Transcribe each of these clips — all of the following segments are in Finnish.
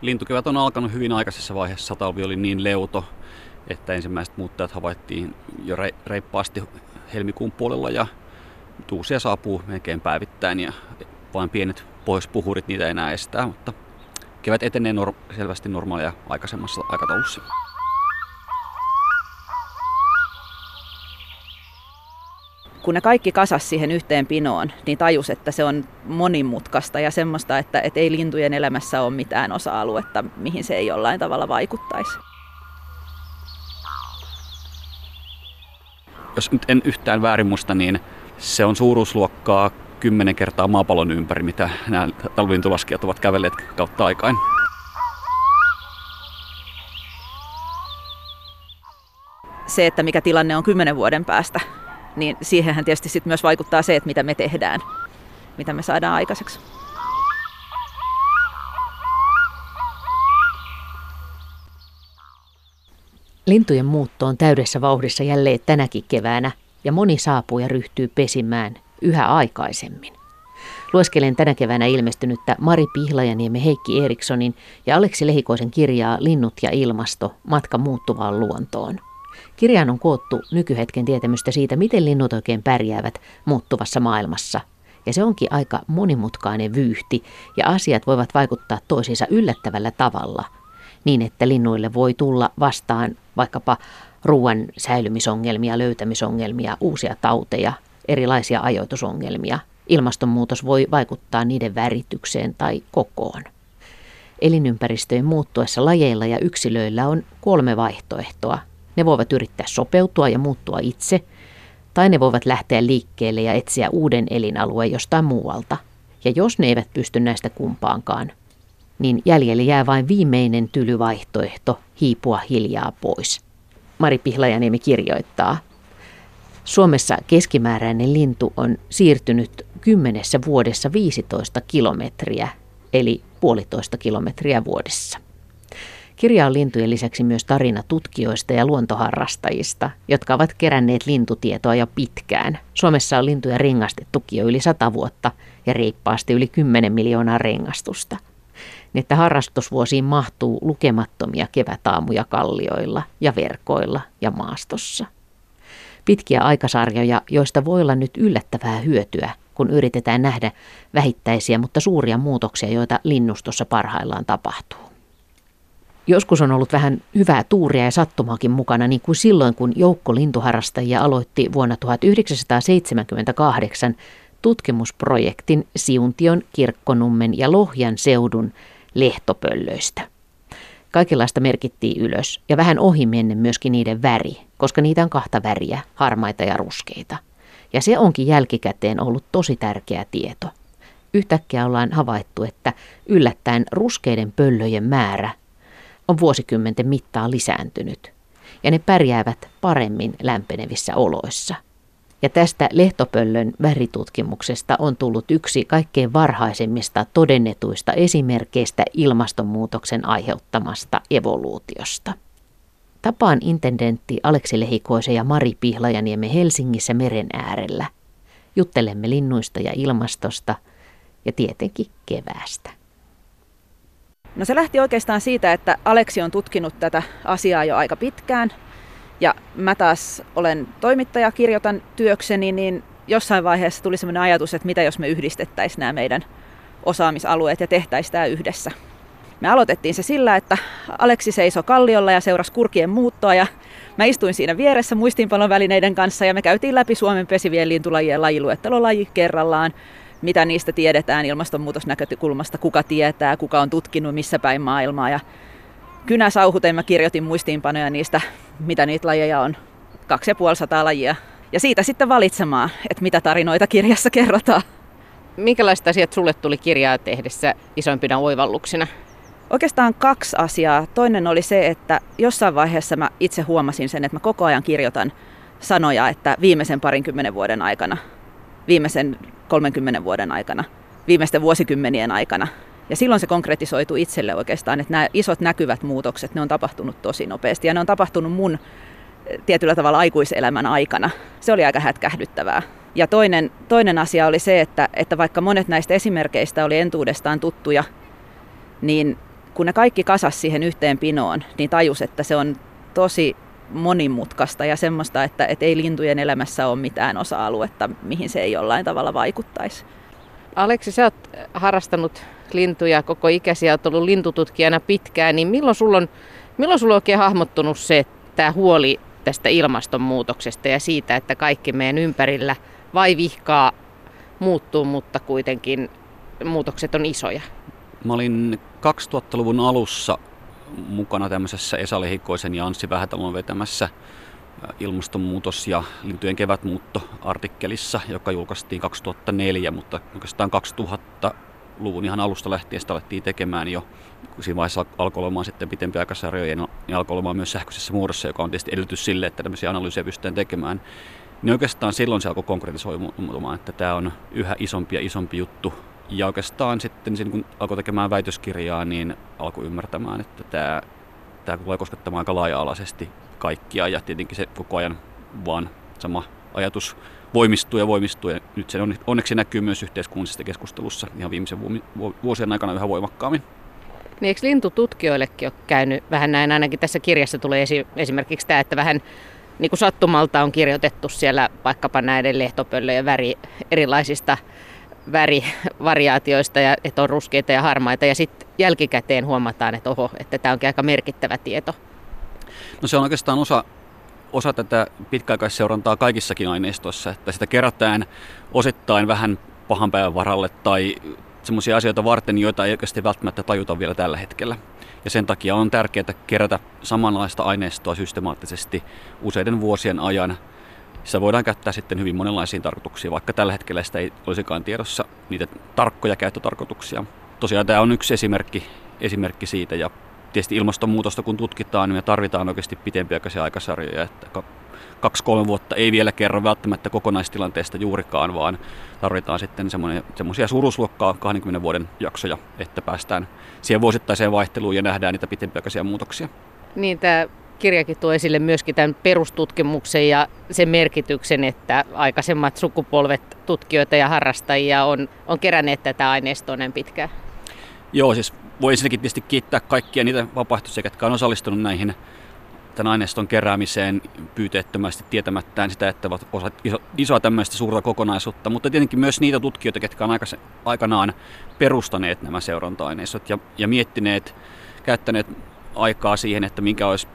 lintukevät on alkanut hyvin aikaisessa vaiheessa. Talvi oli niin leuto, että ensimmäiset muuttajat havaittiin jo reippaasti helmikuun puolella ja uusia saapuu melkein päivittäin ja vain pienet pohjoispuhurit niitä enää estää, mutta kevät etenee nor- selvästi normaalia aikaisemmassa aikataulussa. Kun ne kaikki kasas siihen yhteen pinoon, niin tajus, että se on monimutkaista ja semmoista, että, että ei lintujen elämässä ole mitään osa-aluetta, mihin se ei jollain tavalla vaikuttaisi. Jos nyt en yhtään väärin muista, niin se on suuruusluokkaa kymmenen kertaa maapallon ympäri, mitä nämä talvintulaskijat ovat kävelleet kautta aikaan. Se, että mikä tilanne on kymmenen vuoden päästä, niin siihenhän tietysti sit myös vaikuttaa se, että mitä me tehdään, mitä me saadaan aikaiseksi. Lintujen muutto on täydessä vauhdissa jälleen tänäkin keväänä ja moni saapuu ja ryhtyy pesimään yhä aikaisemmin. Lueskelen tänä keväänä ilmestynyttä Mari Pihlajaniemen Heikki Erikssonin ja Aleksi Lehikoisen kirjaa Linnut ja ilmasto, matka muuttuvaan luontoon. Kirjaan on koottu nykyhetken tietämystä siitä, miten linnut oikein pärjäävät muuttuvassa maailmassa. Ja se onkin aika monimutkainen vyyhti, ja asiat voivat vaikuttaa toisiinsa yllättävällä tavalla, niin että linnuille voi tulla vastaan vaikkapa ruoan säilymisongelmia, löytämisongelmia, uusia tauteja, erilaisia ajoitusongelmia. Ilmastonmuutos voi vaikuttaa niiden väritykseen tai kokoon. Elinympäristöjen muuttuessa lajeilla ja yksilöillä on kolme vaihtoehtoa. Ne voivat yrittää sopeutua ja muuttua itse, tai ne voivat lähteä liikkeelle ja etsiä uuden elinalueen jostain muualta. Ja jos ne eivät pysty näistä kumpaankaan, niin jäljelle jää vain viimeinen tylyvaihtoehto hiipua hiljaa pois. Mari Pihlajaniemi kirjoittaa, Suomessa keskimääräinen lintu on siirtynyt kymmenessä vuodessa 15 kilometriä, eli puolitoista kilometriä vuodessa. Kirja on lintujen lisäksi myös tarina tutkijoista ja luontoharrastajista, jotka ovat keränneet lintutietoa jo pitkään. Suomessa on lintuja rengastettukin jo yli sata vuotta ja reippaasti yli 10 miljoonaa rengastusta. Niin että harrastusvuosiin mahtuu lukemattomia kevätaamuja kallioilla ja verkoilla ja maastossa. Pitkiä aikasarjoja, joista voi olla nyt yllättävää hyötyä, kun yritetään nähdä vähittäisiä, mutta suuria muutoksia, joita linnustossa parhaillaan tapahtuu. Joskus on ollut vähän hyvää tuuria ja sattumaakin mukana, niin kuin silloin, kun joukko lintuharrastajia aloitti vuonna 1978 tutkimusprojektin Siuntion, Kirkkonummen ja Lohjan seudun lehtopöllöistä. Kaikenlaista merkittiin ylös ja vähän ohi menne myöskin niiden väri, koska niitä on kahta väriä, harmaita ja ruskeita. Ja se onkin jälkikäteen ollut tosi tärkeä tieto. Yhtäkkiä ollaan havaittu, että yllättäen ruskeiden pöllöjen määrä on vuosikymmenten mittaan lisääntynyt, ja ne pärjäävät paremmin lämpenevissä oloissa. Ja tästä lehtopöllön väritutkimuksesta on tullut yksi kaikkein varhaisemmista todennetuista esimerkkeistä ilmastonmuutoksen aiheuttamasta evoluutiosta. Tapaan intendentti Aleksi Lehikoisen ja Mari Pihlajaniemen Helsingissä meren äärellä. Juttelemme linnuista ja ilmastosta ja tietenkin keväästä. No se lähti oikeastaan siitä, että Aleksi on tutkinut tätä asiaa jo aika pitkään. Ja mä taas olen toimittaja, kirjoitan työkseni, niin jossain vaiheessa tuli sellainen ajatus, että mitä jos me yhdistettäisiin nämä meidän osaamisalueet ja tehtäisiin tämä yhdessä. Me aloitettiin se sillä, että Aleksi seisoi kalliolla ja seurasi kurkien muuttoa ja mä istuin siinä vieressä muistiinpanon välineiden kanssa ja me käytiin läpi Suomen pesivien lintulajien lajiluettelo laji kerrallaan mitä niistä tiedetään ilmastonmuutosnäkökulmasta, kuka tietää, kuka on tutkinut missä päin maailmaa. Ja kynä sauhuten mä kirjoitin muistiinpanoja niistä, mitä niitä lajeja on, kaksi ja puoli sataa lajia. Ja siitä sitten valitsemaan, että mitä tarinoita kirjassa kerrotaan. Minkälaiset asiat sulle tuli kirjaa tehdessä isoimpina oivalluksina? Oikeastaan kaksi asiaa. Toinen oli se, että jossain vaiheessa mä itse huomasin sen, että mä koko ajan kirjoitan sanoja, että viimeisen parinkymmenen vuoden aikana, viimeisen 30 vuoden aikana, viimeisten vuosikymmenien aikana. Ja silloin se konkretisoitu itselle oikeastaan, että nämä isot näkyvät muutokset, ne on tapahtunut tosi nopeasti ja ne on tapahtunut mun eh, tietyllä tavalla aikuiselämän aikana. Se oli aika hätkähdyttävää. Ja toinen, toinen asia oli se, että, että vaikka monet näistä esimerkkeistä oli entuudestaan tuttuja, niin kun ne kaikki kasas siihen yhteen pinoon, niin tajus, että se on tosi monimutkaista ja semmoista, että, että ei lintujen elämässä ole mitään osa-aluetta, mihin se ei jollain tavalla vaikuttaisi. Aleksi, sä oot harrastanut lintuja koko ikäsi ja oot ollut lintututkijana pitkään, niin milloin sulla on, milloin sulla on oikein hahmottunut se, tämä huoli tästä ilmastonmuutoksesta ja siitä, että kaikki meidän ympärillä vai vihkaa muuttuu, mutta kuitenkin muutokset on isoja? Mä olin 2000-luvun alussa mukana tämmöisessä Esa Lehikoisen ja Anssi Vähätalon vetämässä ilmastonmuutos- ja lintujen kevätmuutto-artikkelissa, joka julkaistiin 2004, mutta oikeastaan 2000-luvun ihan alusta lähtien sitä alettiin tekemään jo. Siinä vaiheessa alkoi olemaan sitten pitempi aikasarjoja, niin alkoi olemaan myös sähköisessä muodossa, joka on tietysti edellytys sille, että tämmöisiä analyysejä pystytään tekemään. Niin oikeastaan silloin se alkoi konkretisoitumaan, että tämä on yhä isompi ja isompi juttu. Ja oikeastaan sitten kun alkoi tekemään väitöskirjaa, niin alkoi ymmärtämään, että tämä, tämä tulee koskettamaan aika laaja-alaisesti kaikkia. Ja tietenkin se koko ajan vaan sama ajatus voimistuu ja voimistuu. Ja nyt se onneksi näkyy myös yhteiskunnallisessa keskustelussa ihan viimeisen vuosien aikana yhä voimakkaammin. Niin eikö lintututkijoillekin ole käynyt vähän näin, ainakin tässä kirjassa tulee esi- esimerkiksi tämä, että vähän niin kuin sattumalta on kirjoitettu siellä vaikkapa näiden lehtopöllöjen väri, erilaisista värivariaatioista, ja, että on ruskeita ja harmaita, ja sitten jälkikäteen huomataan, että oho, että tämä onkin aika merkittävä tieto. No se on oikeastaan osa, osa tätä pitkäaikaisseurantaa kaikissakin aineistoissa, että sitä kerätään osittain vähän pahan päivän varalle tai semmoisia asioita varten, joita ei oikeasti välttämättä tajuta vielä tällä hetkellä. Ja sen takia on tärkeää kerätä samanlaista aineistoa systemaattisesti useiden vuosien ajan. Sitä voidaan käyttää sitten hyvin monenlaisiin tarkoituksiin, vaikka tällä hetkellä sitä ei olisikaan tiedossa niitä tarkkoja käyttötarkoituksia. Tosiaan tämä on yksi esimerkki, esimerkki siitä ja tietysti ilmastonmuutosta kun tutkitaan, niin me tarvitaan oikeasti pitempiaikaisia aikasarjoja, että kaksi-kolme vuotta ei vielä kerro välttämättä kokonaistilanteesta juurikaan, vaan tarvitaan sitten semmoisia suuruusluokkaa 20 vuoden jaksoja, että päästään siihen vuosittaiseen vaihteluun ja nähdään niitä pitempiaikaisia muutoksia. Niin, tämä kirjakin tuo esille myöskin tämän perustutkimuksen ja sen merkityksen, että aikaisemmat sukupolvet tutkijoita ja harrastajia on, on keränneet tätä aineistoa näin pitkään. Joo, siis voi ensinnäkin tietysti kiittää kaikkia niitä vapaaehtoisia, jotka on osallistunut näihin tämän aineiston keräämiseen pyyteettömästi tietämättään sitä, että ovat osa iso, isoa tämmöistä suurta kokonaisuutta, mutta tietenkin myös niitä tutkijoita, jotka on aikanaan perustaneet nämä seuranta-aineistot ja, ja miettineet, käyttäneet aikaa siihen, että mikä olisi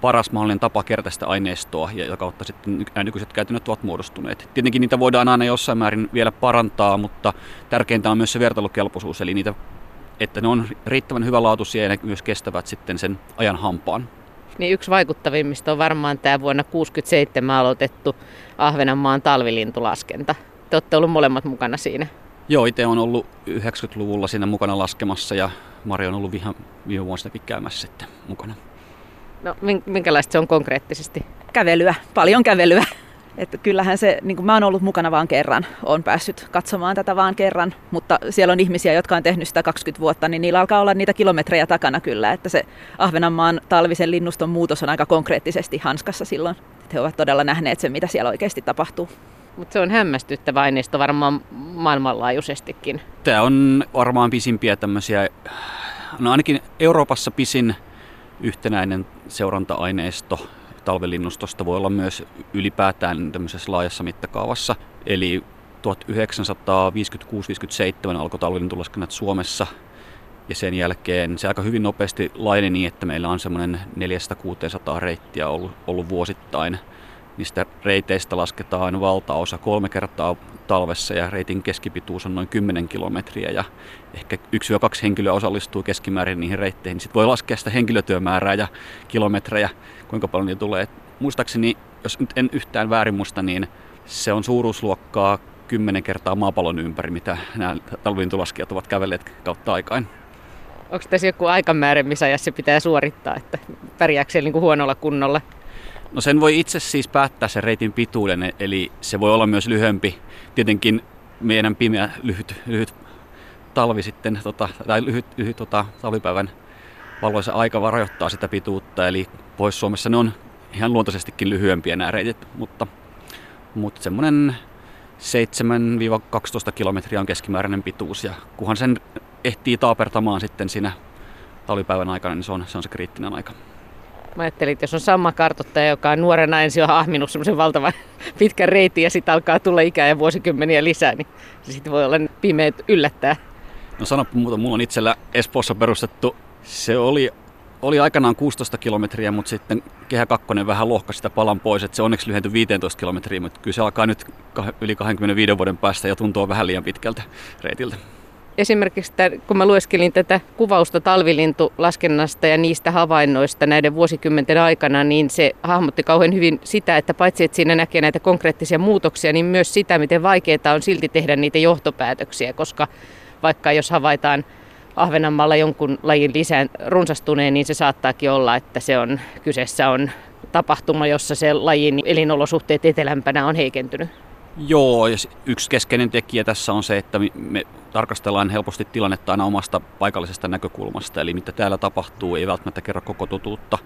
paras mahdollinen tapa kerätä sitä aineistoa ja joka kautta sitten nykyiset käytännöt ovat muodostuneet. Tietenkin niitä voidaan aina jossain määrin vielä parantaa, mutta tärkeintä on myös se vertailukelpoisuus, eli niitä, että ne on riittävän hyvälaatuisia ja ne myös kestävät sitten sen ajan hampaan. Niin yksi vaikuttavimmista on varmaan tämä vuonna 1967 aloitettu Ahvenanmaan talvilintulaskenta. Te olette olleet molemmat mukana siinä. Joo, itse on ollut 90-luvulla siinä mukana laskemassa ja Mari on ollut viime, viime vuosinakin käymässä sitten mukana. No minkälaista se on konkreettisesti? Kävelyä, paljon kävelyä. Että kyllähän se, niin kuin mä oon ollut mukana vaan kerran, on päässyt katsomaan tätä vaan kerran, mutta siellä on ihmisiä, jotka on tehnyt sitä 20 vuotta, niin niillä alkaa olla niitä kilometrejä takana kyllä, että se Ahvenanmaan talvisen linnuston muutos on aika konkreettisesti hanskassa silloin. Että he ovat todella nähneet sen, mitä siellä oikeasti tapahtuu. Mutta se on hämmästyttävä aineisto varmaan maailmanlaajuisestikin. Tämä on varmaan pisimpiä tämmöisiä, no ainakin Euroopassa pisin yhtenäinen seuranta-aineisto talvelinnustosta voi olla myös ylipäätään tämmöisessä laajassa mittakaavassa. Eli 1956-57 alkoi talvelintulaskennat Suomessa ja sen jälkeen se aika hyvin nopeasti laineni niin, että meillä on semmoinen 400-600 reittiä ollut, ollut vuosittain. Niistä reiteistä lasketaan valtaosa kolme kertaa talvessa ja reitin keskipituus on noin 10 kilometriä ja ehkä 1-2 henkilöä osallistuu keskimäärin niihin reitteihin. Sitten voi laskea sitä henkilötyömäärää ja kilometrejä, kuinka paljon niitä tulee. Muistaakseni, jos nyt en yhtään väärin muista, niin se on suuruusluokkaa 10 kertaa maapallon ympäri, mitä nämä talvintulaskijat ovat kävelleet kautta aikaan. Onko tässä joku aikamäärä, missä ajassa se pitää suorittaa, että pärjääkö niin kuin huonolla kunnolla? No sen voi itse siis päättää sen reitin pituuden, eli se voi olla myös lyhyempi. Tietenkin meidän pimeä lyhyt, lyhyt talvi sitten, tota, tai lyhyt, lyhyt tota, talvipäivän valoisa aika rajoittaa sitä pituutta, eli Pohjois-Suomessa ne on ihan luontaisestikin lyhyempiä nämä reitit, mutta, mutta semmoinen 7-12 kilometriä on keskimääräinen pituus, ja kunhan sen ehtii taapertamaan sitten siinä talvipäivän aikana, niin se on se, on se kriittinen aika. Mä ajattelin, että jos on sama kartottaja, joka on nuorena ensin on ahminut semmoisen valtavan pitkän reitin ja sitten alkaa tulla ikää ja vuosikymmeniä lisää, niin se sitten voi olla pimeät yllättää. No sanoppa muuta, mulla on itsellä Espoossa perustettu, se oli, oli aikanaan 16 kilometriä, mutta sitten Kehä 2 vähän lohkasi sitä palan pois, että se onneksi lyhentyi 15 kilometriä, mutta kyllä se alkaa nyt yli 25 vuoden päästä ja tuntuu vähän liian pitkältä reitiltä esimerkiksi tämän, kun mä lueskelin tätä kuvausta talvilintulaskennasta ja niistä havainnoista näiden vuosikymmenten aikana, niin se hahmotti kauhean hyvin sitä, että paitsi että siinä näkee näitä konkreettisia muutoksia, niin myös sitä, miten vaikeaa on silti tehdä niitä johtopäätöksiä, koska vaikka jos havaitaan Ahvenanmaalla jonkun lajin lisään runsastuneen, niin se saattaakin olla, että se on, kyseessä on tapahtuma, jossa se lajin elinolosuhteet etelämpänä on heikentynyt. Joo, ja yksi keskeinen tekijä tässä on se, että me tarkastellaan helposti tilannetta aina omasta paikallisesta näkökulmasta. Eli mitä täällä tapahtuu, ei välttämättä kerro koko totuutta.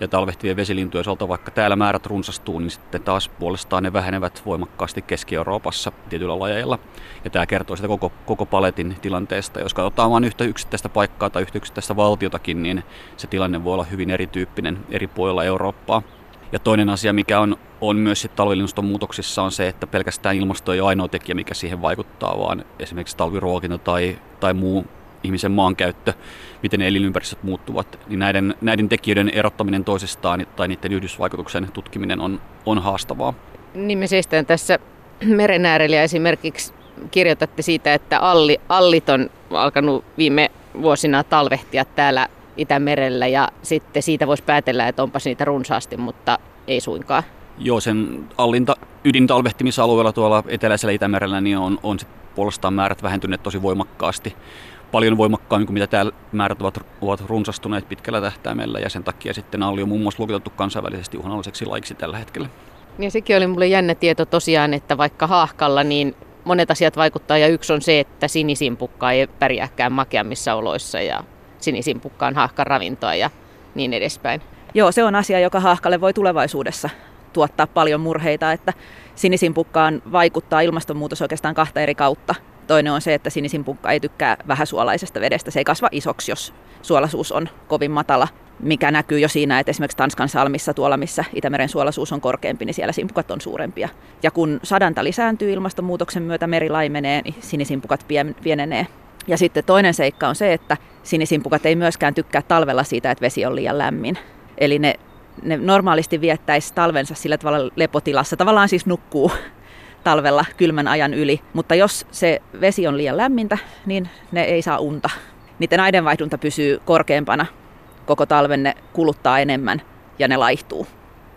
Ja talvehtivien vesilintujen osalta, vaikka täällä määrät runsastuu, niin sitten taas puolestaan ne vähenevät voimakkaasti Keski-Euroopassa tietyillä lajeilla. Ja tämä kertoo sitä koko, koko paletin tilanteesta. Jos katsotaan vain yhtä yksittäistä paikkaa tai yhtä yksittäistä valtiotakin, niin se tilanne voi olla hyvin erityyppinen eri puolilla Eurooppaa. Ja toinen asia, mikä on, on myös sit talvilinuston muutoksissa, on se, että pelkästään ilmasto ei ole ainoa tekijä, mikä siihen vaikuttaa, vaan esimerkiksi talviruokinta tai, tai muu ihmisen maankäyttö, miten ne elinympäristöt muuttuvat, niin näiden, näiden tekijöiden erottaminen toisistaan tai niiden yhdysvaikutuksen tutkiminen on, on haastavaa. Niin me seistään tässä meren äärellä esimerkiksi kirjoitatte siitä, että alli, allit on alkanut viime vuosina talvehtia täällä Itämerellä ja sitten siitä voisi päätellä, että onpas niitä runsaasti, mutta ei suinkaan. Joo, sen allinta ydintalvehtimisalueella tuolla eteläisellä Itämerellä niin on, on sit puolestaan määrät vähentyneet tosi voimakkaasti. Paljon voimakkaammin kuin mitä täällä määrät ovat, ovat runsastuneet pitkällä tähtäimellä ja sen takia sitten alli on muun muassa luokiteltu kansainvälisesti uhanalaiseksi laiksi tällä hetkellä. Niin sekin oli mulle jännä tieto tosiaan, että vaikka haahkalla niin monet asiat vaikuttaa ja yksi on se, että sinisimpukka ei pärjääkään makeammissa oloissa ja sinisimpukkaan haahkan ravintoa ja niin edespäin. Joo, se on asia, joka haahkalle voi tulevaisuudessa tuottaa paljon murheita, että sinisimpukkaan vaikuttaa ilmastonmuutos oikeastaan kahta eri kautta. Toinen on se, että sinisimpukka ei tykkää vähäsuolaisesta vedestä. Se ei kasva isoksi, jos suolaisuus on kovin matala, mikä näkyy jo siinä, että esimerkiksi Tanskan salmissa tuolla, missä Itämeren suolaisuus on korkeampi, niin siellä simpukat on suurempia. Ja kun sadanta lisääntyy ilmastonmuutoksen myötä, meri laimenee, niin sinisimpukat pienenee. Ja sitten toinen seikka on se, että sinisimpukat ei myöskään tykkää talvella siitä, että vesi on liian lämmin. Eli ne, ne normaalisti viettäisi talvensa sillä tavalla lepotilassa, tavallaan siis nukkuu talvella kylmän ajan yli. Mutta jos se vesi on liian lämmintä, niin ne ei saa unta. Niiden aidenvaihdunta pysyy korkeampana koko talven, ne kuluttaa enemmän ja ne laihtuu.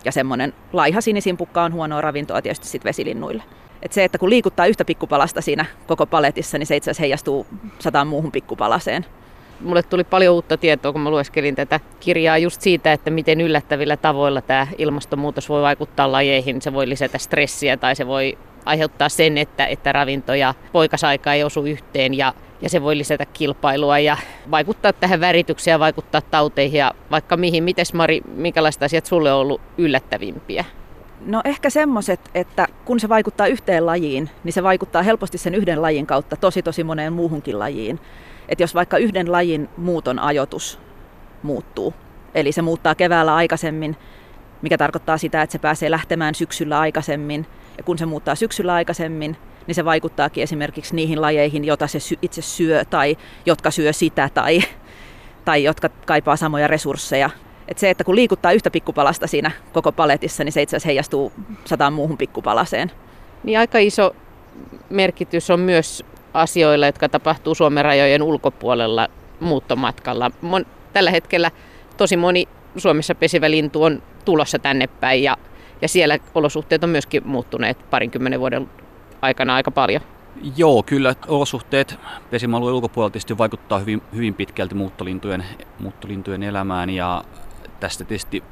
Ja semmoinen laiha sinisimpukka on huonoa ravintoa tietysti sit vesilinnuille. Et se, että kun liikuttaa yhtä pikkupalasta siinä koko paletissa, niin se itse asiassa heijastuu sataan muuhun pikkupalaseen. Mulle tuli paljon uutta tietoa, kun mä lueskelin tätä kirjaa just siitä, että miten yllättävillä tavoilla tämä ilmastonmuutos voi vaikuttaa lajeihin. Se voi lisätä stressiä tai se voi aiheuttaa sen, että, että ravinto ja poikasaika ei osu yhteen ja, ja se voi lisätä kilpailua ja vaikuttaa tähän väritykseen ja vaikuttaa tauteihin ja vaikka mihin. Mites Mari, minkälaista asiat sulle on ollut yllättävimpiä? No ehkä semmoiset, että kun se vaikuttaa yhteen lajiin, niin se vaikuttaa helposti sen yhden lajin kautta tosi tosi moneen muuhunkin lajiin. Että jos vaikka yhden lajin muuton ajoitus muuttuu, eli se muuttaa keväällä aikaisemmin, mikä tarkoittaa sitä, että se pääsee lähtemään syksyllä aikaisemmin, ja kun se muuttaa syksyllä aikaisemmin, niin se vaikuttaakin esimerkiksi niihin lajeihin, joita se itse syö tai jotka syö sitä tai, tai jotka kaipaa samoja resursseja. Et se, että kun liikuttaa yhtä pikkupalasta siinä koko paletissa, niin se itse asiassa heijastuu sataan muuhun pikkupalaseen. Niin aika iso merkitys on myös asioilla, jotka tapahtuu Suomen rajojen ulkopuolella muuttomatkalla. Mon, tällä hetkellä tosi moni Suomessa pesivä lintu on tulossa tänne päin ja, ja siellä olosuhteet on myöskin muuttuneet parinkymmenen vuoden aikana aika paljon. Joo, kyllä olosuhteet pesimäalueen ulkopuolella tietysti vaikuttaa hyvin, hyvin pitkälti muuttolintujen, muuttolintujen elämään ja tästä tietysti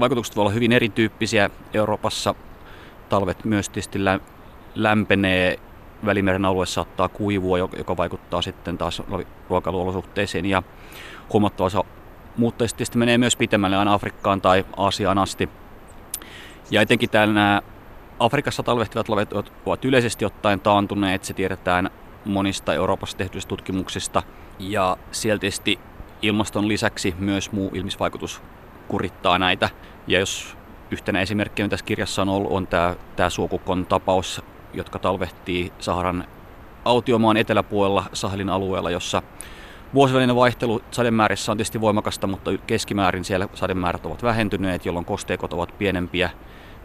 vaikutukset voivat olla hyvin erityyppisiä. Euroopassa talvet myös tietysti lämpenee, Välimeren alue saattaa kuivua, joka vaikuttaa sitten taas ruokailuolosuhteisiin ja huomattavassa muuttajista tietysti menee myös pitemmälle aina Afrikkaan tai Aasiaan asti. Ja etenkin täällä nämä Afrikassa talvehtivat lavet ovat yleisesti ottaen taantuneet, se tiedetään monista Euroopassa tehtyistä tutkimuksista. Ja sieltä tietysti ilmaston lisäksi myös muu ilmisvaikutus kurittaa näitä. Ja jos yhtenä esimerkkinä tässä kirjassa on ollut, on tämä, tämä suokukon tapaus, jotka talvehtii Saharan autiomaan eteläpuolella Sahelin alueella, jossa vuosivälinen vaihtelu sademäärissä on tietysti voimakasta, mutta keskimäärin siellä sademäärät ovat vähentyneet, jolloin kosteikot ovat pienempiä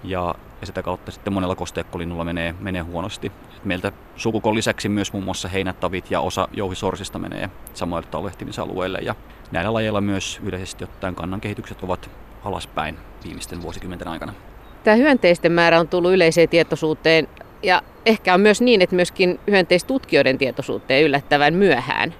ja, ja sitä kautta sitten monella kosteekkolinnulla menee, menee huonosti. Meiltä sukukon lisäksi myös muun muassa heinätavit ja osa jouhisorsista menee samoille talvehtimisalueille ja näillä lajeilla myös yleisesti ottaen kannan kehitykset ovat alaspäin viimeisten vuosikymmenten aikana. Tämä hyönteisten määrä on tullut yleiseen tietoisuuteen ja ehkä on myös niin, että myöskin hyönteistutkijoiden tietoisuuteen yllättävän myöhään.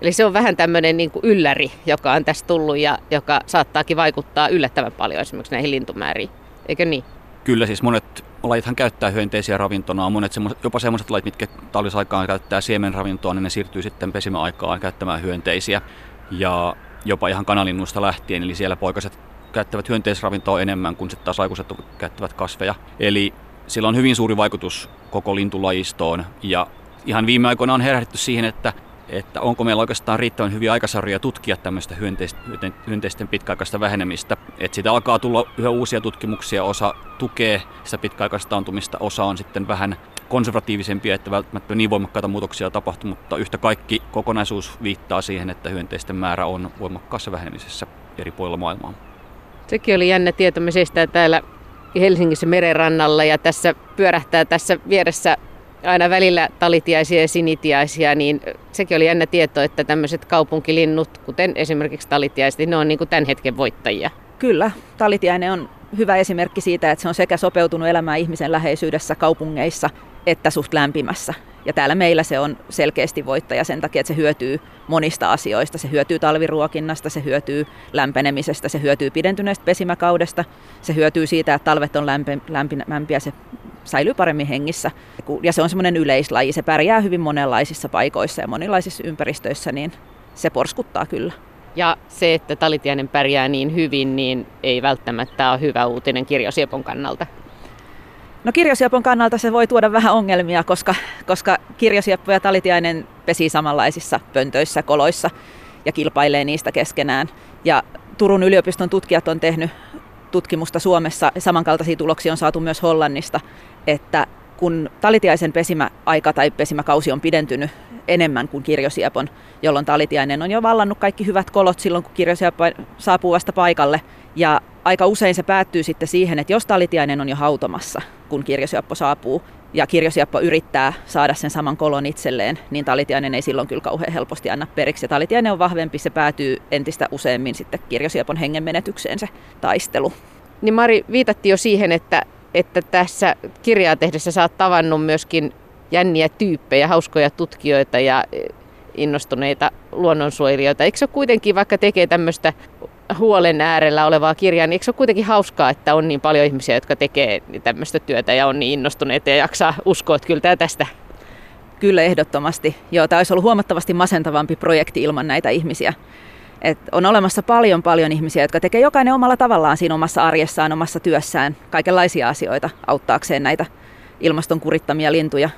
Eli se on vähän tämmöinen niin kuin ylläri, joka on tässä tullut ja joka saattaakin vaikuttaa yllättävän paljon esimerkiksi näihin lintumääriin. Eikö niin? Kyllä, siis monet lajithan käyttää hyönteisiä ravintona. Monet semmoset, jopa sellaiset lajit, mitkä talvisaikaan käyttää siemenravintoa, niin ne siirtyy sitten pesimäaikaan käyttämään hyönteisiä. Ja jopa ihan kanalinnuista lähtien, eli siellä poikaset käyttävät hyönteisravintoa enemmän kuin sitten taas aikuiset käyttävät kasveja. Eli sillä on hyvin suuri vaikutus koko lintulajistoon ja ihan viime aikoina on herätty siihen, että että onko meillä oikeastaan riittävän hyviä aikasarjoja tutkia tämmöistä hyönteisten pitkäaikaista vähenemistä. Että siitä alkaa tulla yhä uusia tutkimuksia, osa tukee sitä pitkäaikaista antumista, osa on sitten vähän konservatiivisempia, että välttämättä niin voimakkaita muutoksia tapahtuu, mutta yhtä kaikki kokonaisuus viittaa siihen, että hyönteisten määrä on voimakkaassa vähenemisessä eri puolilla maailmaa. Sekin oli jännä tieto. Me täällä Helsingissä merenrannalla ja tässä pyörähtää tässä vieressä aina välillä talitiaisia ja sinitiaisia, niin sekin oli jännä tieto, että tämmöiset kaupunkilinnut, kuten esimerkiksi talitiaiset, ne on niin kuin tämän hetken voittajia. Kyllä, talitiainen on hyvä esimerkki siitä, että se on sekä sopeutunut elämään ihmisen läheisyydessä kaupungeissa että suht lämpimässä. Ja täällä meillä se on selkeästi voittaja sen takia, että se hyötyy monista asioista. Se hyötyy talviruokinnasta, se hyötyy lämpenemisestä, se hyötyy pidentyneestä pesimäkaudesta, se hyötyy siitä, että talvet on lämpimämpiä, se säilyy paremmin hengissä. Ja se on semmoinen yleislaji, se pärjää hyvin monenlaisissa paikoissa ja monenlaisissa ympäristöissä, niin se porskuttaa kyllä. Ja se, että talitiainen pärjää niin hyvin, niin ei välttämättä ole hyvä uutinen kirjosiepon kannalta. No kirjosiepon kannalta se voi tuoda vähän ongelmia, koska, koska kirjosieppo ja talitiainen pesii samanlaisissa pöntöissä, koloissa ja kilpailee niistä keskenään. Ja Turun yliopiston tutkijat on tehnyt tutkimusta Suomessa, samankaltaisia tuloksia on saatu myös Hollannista, että kun talitiaisen pesimäaika tai pesimäkausi on pidentynyt enemmän kuin kirjosiepon, jolloin talitiainen on jo vallannut kaikki hyvät kolot silloin, kun kirjosieppo saapuu vasta paikalle. Ja aika usein se päättyy sitten siihen, että jos talitiainen on jo hautomassa, kun kirjosieppo saapuu, ja kirjosieppo yrittää saada sen saman kolon itselleen, niin talitiainen ei silloin kyllä kauhean helposti anna periksi. Ja talitiainen on vahvempi, se päätyy entistä useammin sitten kirjosiepon hengenmenetykseen se taistelu. Niin Mari, viitattiin jo siihen, että, että tässä kirjaa tehdessä sä oot tavannut myöskin jänniä tyyppejä, hauskoja tutkijoita ja innostuneita luonnonsuojelijoita. Eikö se kuitenkin, vaikka tekee tämmöistä huolen äärellä olevaa kirjaa, niin eikö se ole kuitenkin hauskaa, että on niin paljon ihmisiä, jotka tekee tämmöistä työtä ja on niin innostuneita ja jaksaa uskoa, että kyllä tämä tästä. Kyllä ehdottomasti. Joo, tämä olisi ollut huomattavasti masentavampi projekti ilman näitä ihmisiä. Et on olemassa paljon paljon ihmisiä, jotka tekee jokainen omalla tavallaan siinä omassa arjessaan, omassa työssään kaikenlaisia asioita auttaakseen näitä ilmaston kurittamia lintuja.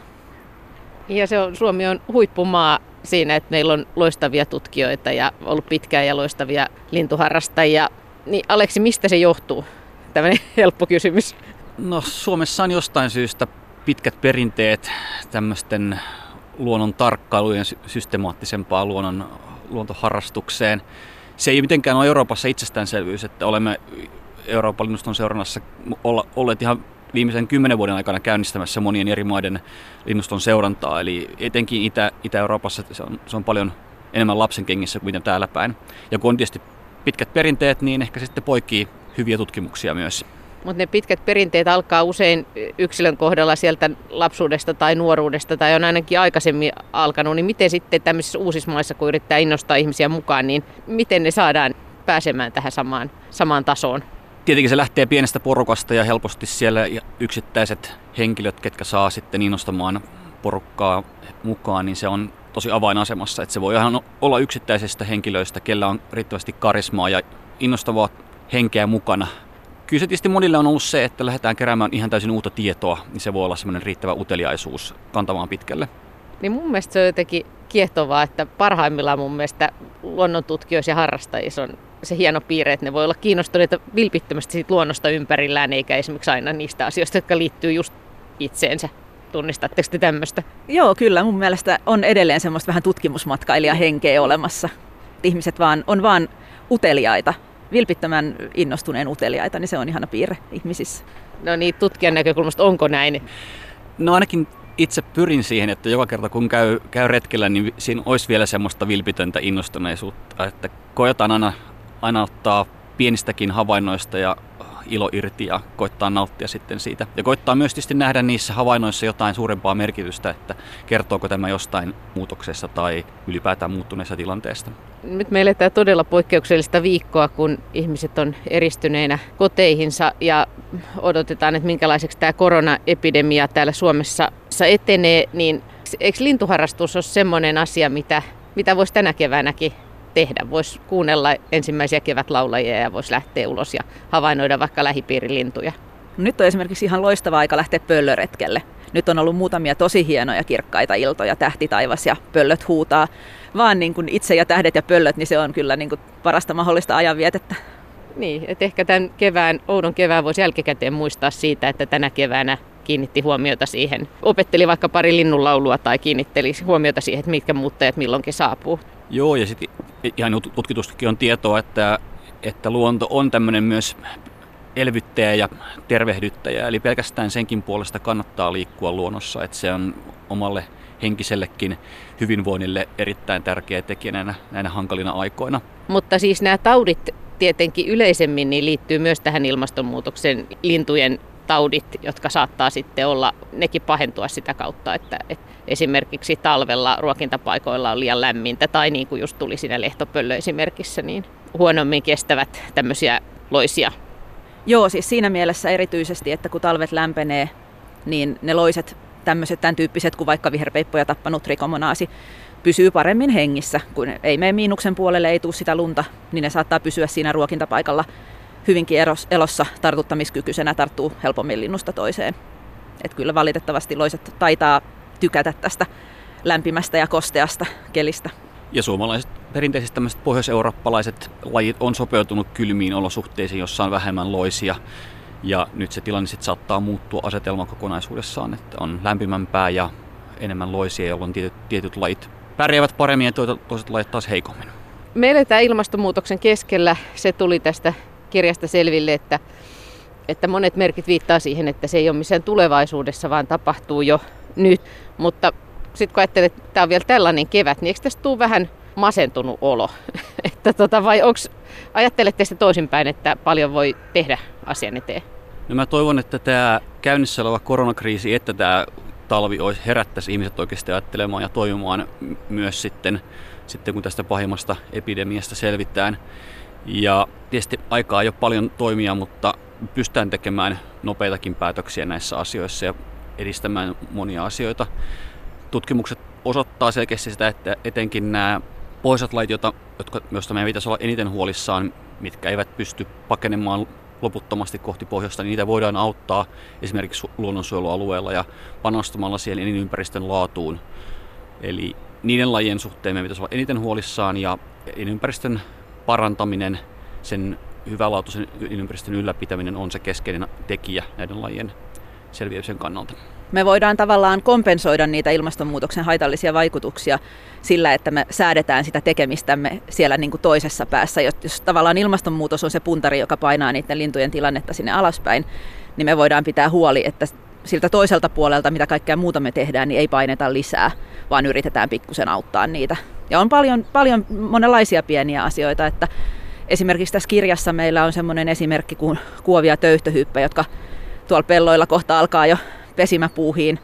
Ja se on, Suomi on huippumaa siinä, että meillä on loistavia tutkijoita ja ollut pitkään ja loistavia lintuharrastajia. Niin Aleksi, mistä se johtuu? Tämmöinen helppo kysymys. No Suomessa on jostain syystä pitkät perinteet tämmöisten luonnon tarkkailujen systemaattisempaa luonnon, luontoharrastukseen. Se ei mitenkään ole Euroopassa itsestäänselvyys, että olemme Euroopan linnuston seurannassa olleet ihan viimeisen kymmenen vuoden aikana käynnistämässä monien eri maiden linnuston seurantaa. Eli etenkin Itä, Itä-Euroopassa se on, se on paljon enemmän lapsen kengissä kuin täällä päin. Ja kun on tietysti pitkät perinteet, niin ehkä sitten poikii hyviä tutkimuksia myös. Mutta ne pitkät perinteet alkaa usein yksilön kohdalla sieltä lapsuudesta tai nuoruudesta tai on ainakin aikaisemmin alkanut, niin miten sitten tämmöisissä uusissa maissa, kun yrittää innostaa ihmisiä mukaan, niin miten ne saadaan pääsemään tähän samaan, samaan tasoon? Tietenkin se lähtee pienestä porukasta ja helposti siellä yksittäiset henkilöt, ketkä saa sitten innostamaan porukkaa mukaan, niin se on tosi avainasemassa. Että se voi ihan olla yksittäisestä henkilöistä, kellä on riittävästi karismaa ja innostavaa henkeä mukana. Kyllä se tietysti monille on ollut se, että lähdetään keräämään ihan täysin uutta tietoa, niin se voi olla semmoinen riittävä uteliaisuus kantamaan pitkälle. Niin mun mielestä se on jotenkin kiehtovaa, että parhaimmillaan mun mielestä luonnontutkijoissa ja harrastajissa on se hieno piirre, että ne voi olla kiinnostuneita vilpittömästi siitä luonnosta ympärillään, eikä esimerkiksi aina niistä asioista, jotka liittyy just itseensä. Tunnistatteko te tämmöistä? Joo, kyllä. Mun mielestä on edelleen semmoista vähän tutkimusmatkailijahenkeä olemassa. Ihmiset vaan, on vaan uteliaita, vilpittömän innostuneen uteliaita, niin se on ihana piirre ihmisissä. No niin, tutkijan näkökulmasta onko näin? No ainakin itse pyrin siihen, että joka kerta kun käy, käy retkellä, niin siinä olisi vielä semmoista vilpitöntä innostuneisuutta, että koetaan aina, aina ottaa pienistäkin havainnoista ja ilo irti ja koittaa nauttia sitten siitä. Ja koittaa myös tietysti nähdä niissä havainnoissa jotain suurempaa merkitystä, että kertooko tämä jostain muutoksessa tai ylipäätään muuttuneessa tilanteesta. Nyt me eletään todella poikkeuksellista viikkoa, kun ihmiset on eristyneinä koteihinsa ja odotetaan, että minkälaiseksi tämä koronaepidemia täällä Suomessa etenee, niin eikö lintuharrastus ole semmoinen asia, mitä, mitä voisi tänä keväänäkin tehdä. Voisi kuunnella ensimmäisiä kevätlaulajia ja voisi lähteä ulos ja havainnoida vaikka lähipiirilintuja. Nyt on esimerkiksi ihan loistava aika lähteä pöllöretkelle. Nyt on ollut muutamia tosi hienoja kirkkaita iltoja, tähti taivas ja pöllöt huutaa. Vaan niin kuin itse ja tähdet ja pöllöt, niin se on kyllä niin kuin parasta mahdollista ajanvietettä. Niin, että ehkä tämän kevään, oudon kevään voisi jälkikäteen muistaa siitä, että tänä keväänä kiinnitti huomiota siihen. Opetteli vaikka pari linnunlaulua tai kiinnitteli huomiota siihen, että mitkä muuttajat milloinkin saapuu. Joo, ja sitten ihan tutkitustikin on tietoa, että, että luonto on tämmöinen myös elvyttäjä ja tervehdyttäjä. Eli pelkästään senkin puolesta kannattaa liikkua luonnossa, että se on omalle henkisellekin hyvinvoinnille erittäin tärkeä tekijä näinä, näinä hankalina aikoina. Mutta siis nämä taudit tietenkin yleisemmin niin liittyy myös tähän ilmastonmuutoksen lintujen taudit, jotka saattaa sitten olla, nekin pahentua sitä kautta, että, että esimerkiksi talvella ruokintapaikoilla on liian lämmintä tai niin kuin just tuli siinä lehtopöllö esimerkissä, niin huonommin kestävät tämmöisiä loisia. Joo, siis siinä mielessä erityisesti, että kun talvet lämpenee, niin ne loiset, tämmöiset tämän tyyppiset kuin vaikka viherpeippoja tappanut rikomonaasi, pysyy paremmin hengissä. Kun ei mene miinuksen puolelle, ei tule sitä lunta, niin ne saattaa pysyä siinä ruokintapaikalla hyvinkin elossa tartuttamiskykyisenä, tarttuu helpommin linnusta toiseen. Et kyllä valitettavasti loiset taitaa tykätä tästä lämpimästä ja kosteasta kelistä. Ja suomalaiset perinteisesti tämmöiset pohjoiseurooppalaiset lajit on sopeutunut kylmiin olosuhteisiin, jossa on vähemmän loisia. Ja nyt se tilanne sitten saattaa muuttua asetelman kokonaisuudessaan, että on lämpimämpää ja enemmän loisia, jolloin tietyt, tietyt lajit pärjäävät paremmin ja toiset lajit taas heikommin. Me eletään ilmastonmuutoksen keskellä. Se tuli tästä kirjasta selville, että, että monet merkit viittaa siihen, että se ei ole missään tulevaisuudessa, vaan tapahtuu jo nyt. Mutta sitten kun ajattelet, että tämä on vielä tällainen kevät, niin eikö tästä tule vähän masentunut olo? että tota, vai onks, ajattelette sitten toisinpäin, että paljon voi tehdä asian eteen? No mä toivon, että tämä käynnissä oleva koronakriisi, että tämä talvi olisi herättäisi ihmiset oikeasti ajattelemaan ja toimimaan myös sitten, sitten kun tästä pahimmasta epidemiasta selvitään. Ja tietysti aikaa ei ole paljon toimia, mutta pystytään tekemään nopeitakin päätöksiä näissä asioissa ja edistämään monia asioita. Tutkimukset osoittaa selkeästi sitä, että etenkin nämä pohjoiset lait, jotka, joista meidän pitäisi olla eniten huolissaan, mitkä eivät pysty pakenemaan loputtomasti kohti pohjoista, niin niitä voidaan auttaa esimerkiksi luonnonsuojelualueella ja panostamalla siihen elinympäristön laatuun. Eli niiden lajien suhteen meidän pitäisi olla eniten huolissaan ja elinympäristön parantaminen, sen hyvälaatuisen ympäristön ylläpitäminen on se keskeinen tekijä näiden lajien selviämisen kannalta. Me voidaan tavallaan kompensoida niitä ilmastonmuutoksen haitallisia vaikutuksia sillä, että me säädetään sitä tekemistämme siellä niin kuin toisessa päässä. Jos tavallaan ilmastonmuutos on se puntari, joka painaa niiden lintujen tilannetta sinne alaspäin, niin me voidaan pitää huoli, että siltä toiselta puolelta, mitä kaikkea muuta me tehdään, niin ei paineta lisää, vaan yritetään pikkusen auttaa niitä. Ja on paljon, paljon monenlaisia pieniä asioita, että esimerkiksi tässä kirjassa meillä on semmoinen esimerkki kuin kuovia töyhtöhyppä, jotka tuolla pelloilla kohta alkaa jo pesimäpuuhiin.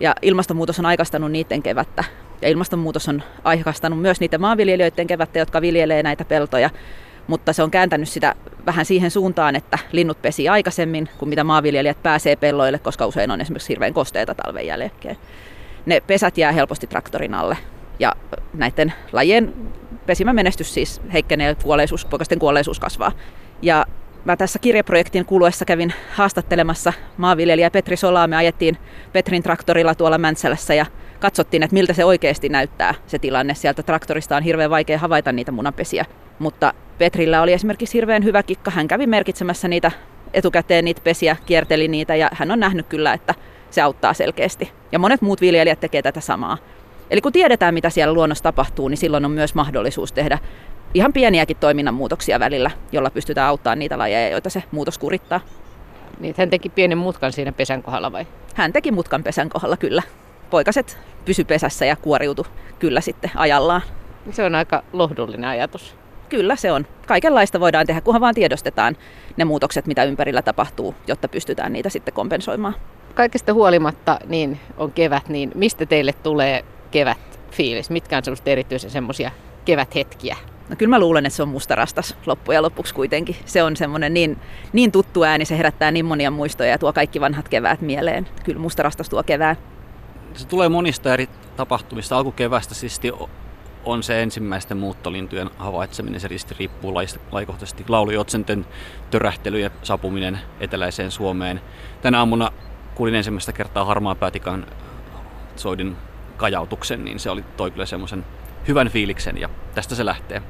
Ja ilmastonmuutos on aikastanut niiden kevättä. Ja ilmastonmuutos on aikastanut myös niiden maanviljelijöiden kevättä, jotka viljelee näitä peltoja. Mutta se on kääntänyt sitä vähän siihen suuntaan, että linnut pesi aikaisemmin kuin mitä maanviljelijät pääsee pelloille, koska usein on esimerkiksi hirveän kosteita talven jälkeen. Ne pesät jää helposti traktorin alle. Ja näiden lajien pesimämenestys siis heikkenee, kuolleisuus, poikasten kuolleisuus kasvaa. Ja mä tässä kirjaprojektin kuluessa kävin haastattelemassa maanviljelijä Petri Solaa. Me ajettiin Petrin traktorilla tuolla Mäntsälässä ja katsottiin, että miltä se oikeasti näyttää se tilanne. Sieltä traktorista on hirveän vaikea havaita niitä munapesiä, mutta Petrillä oli esimerkiksi hirveän hyvä kikka. Hän kävi merkitsemässä niitä etukäteen niitä pesiä, kierteli niitä ja hän on nähnyt kyllä, että se auttaa selkeästi. Ja monet muut viljelijät tekevät tätä samaa. Eli kun tiedetään, mitä siellä luonnossa tapahtuu, niin silloin on myös mahdollisuus tehdä ihan pieniäkin toiminnan muutoksia välillä, jolla pystytään auttamaan niitä lajeja, joita se muutos kurittaa. Niin, hän teki pienen mutkan siinä pesän kohdalla vai? Hän teki mutkan pesän kohdalla kyllä. Poikaset pysy pesässä ja kuoriutu kyllä sitten ajallaan. Se on aika lohdullinen ajatus. Kyllä se on. Kaikenlaista voidaan tehdä, kunhan vaan tiedostetaan ne muutokset, mitä ympärillä tapahtuu, jotta pystytään niitä sitten kompensoimaan. Kaikesta huolimatta niin on kevät, niin mistä teille tulee kevät fiilis? Mitkä on semmoista erityisen semmoisia keväthetkiä? No kyllä mä luulen, että se on mustarastas loppujen lopuksi kuitenkin. Se on semmoinen niin, niin tuttu ääni, se herättää niin monia muistoja ja tuo kaikki vanhat keväät mieleen. Kyllä mustarastas tuo kevään. Se tulee monista eri tapahtumista. Alkukevästä siis on se ensimmäisten muuttolintujen havaitseminen. Se risti riippuu laikohtaisesti laulujotsenten törähtely ja sapuminen eteläiseen Suomeen. Tänä aamuna kuulin ensimmäistä kertaa harmaa päätikan soidin kajautuksen, niin se oli toi kyllä semmoisen hyvän fiiliksen ja tästä se lähtee.